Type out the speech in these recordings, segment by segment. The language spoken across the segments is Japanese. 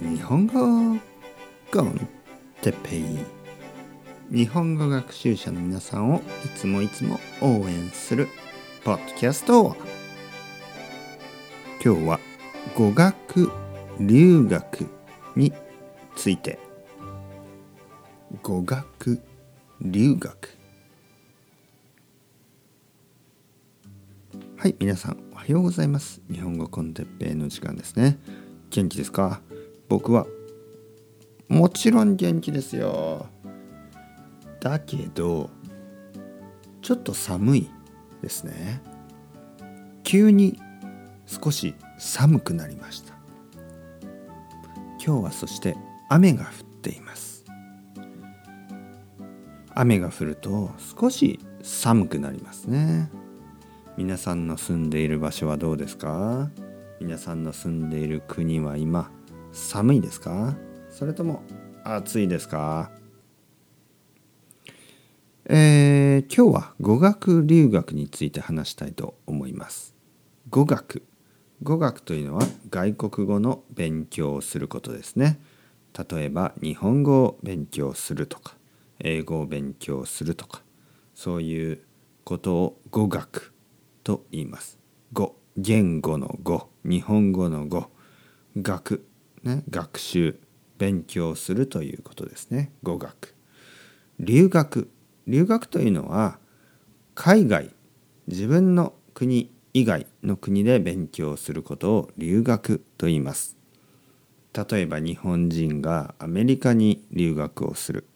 日本語コンテペイ日本語学習者の皆さんをいつもいつも応援するポッドキャスト今日は語学留学について。語学留学。はい皆さんおはようございます。日本語コンテッペイの時間ですね。元気ですか？僕はもちろん元気ですよ。だけどちょっと寒いですね。急に少し寒くなりました。今日はそして雨が降っています。雨が降ると少し寒くなりますね。皆さんの住んでいる場所はどうですか？皆さんの住んでいる国は今寒いですか？それとも暑いですか？えー、今日は語学留学について話したいと思います。語学。語学というのは外国語の勉強をすることですね。例えば日本語を勉強するとか英語を勉強するとかそういうことを語学と言います。語言語の語日本語の語。学、ね、学習勉強するということですね。語学。留学。留学というのは海外。自分の国以外の国で勉強することを留学と言います。例えば日本人がアメリカに留学をする。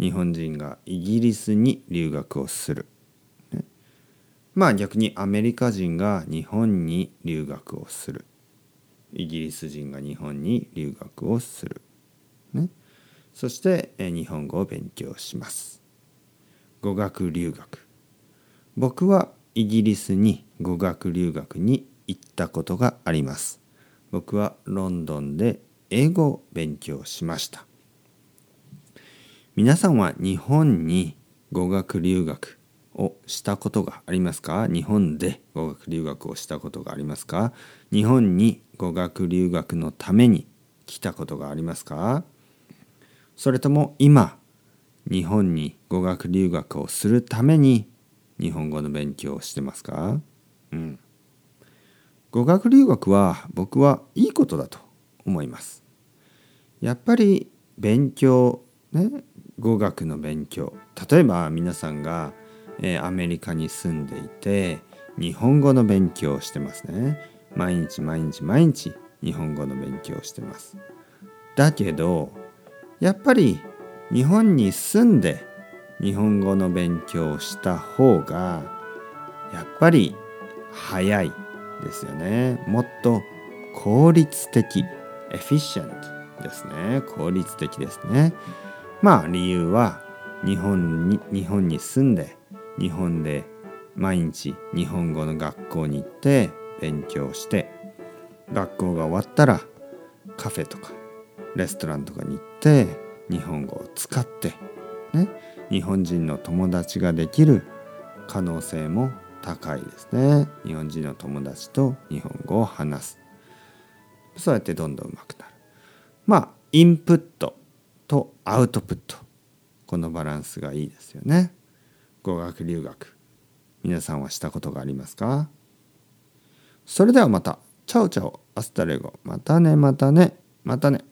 日本人がイギリスに留学をする。まあ逆にアメリカ人が日本に留学をする。イギリス人が日本に留学をする、ね、そして日本語を勉強します。語学留学。僕はイギリスに語学留学に行ったことがあります。僕はロンドンで英語を勉強しました。皆さんは日本に語学留学をしたことがありますか？日本で語学留学をしたことがありますか？日本に語学留学のために来たことがありますか？それとも今日本に語学留学をするために日本語の勉強をしてますか？うん。語学留学は僕はいいことだと思います。やっぱり勉強ね語学の勉強。例えば皆さんがえアメリカに住んでいて日本語の勉強をしてますね。毎日毎日毎日日本語の勉強をしてます。だけどやっぱり日本に住んで日本語の勉強をした方がやっぱり早いですよね。もっと効率的エフィシェントですね。効率的ですね。まあ理由は日本に日本に住んで日本で毎日日本語の学校に行って勉強して学校が終わったらカフェとかレストランとかに行って日本語を使ってね日本人の友達ができる可能性も高いですね。日本人の友達と日本語を話す。そうやってどんどん上手くなる。まあインプットとアウトプットこのバランスがいいですよね。語学留学。皆さんはしたことがありますか？それではまた。チャオチャオ。アスタレゴ。またねまたねまたね。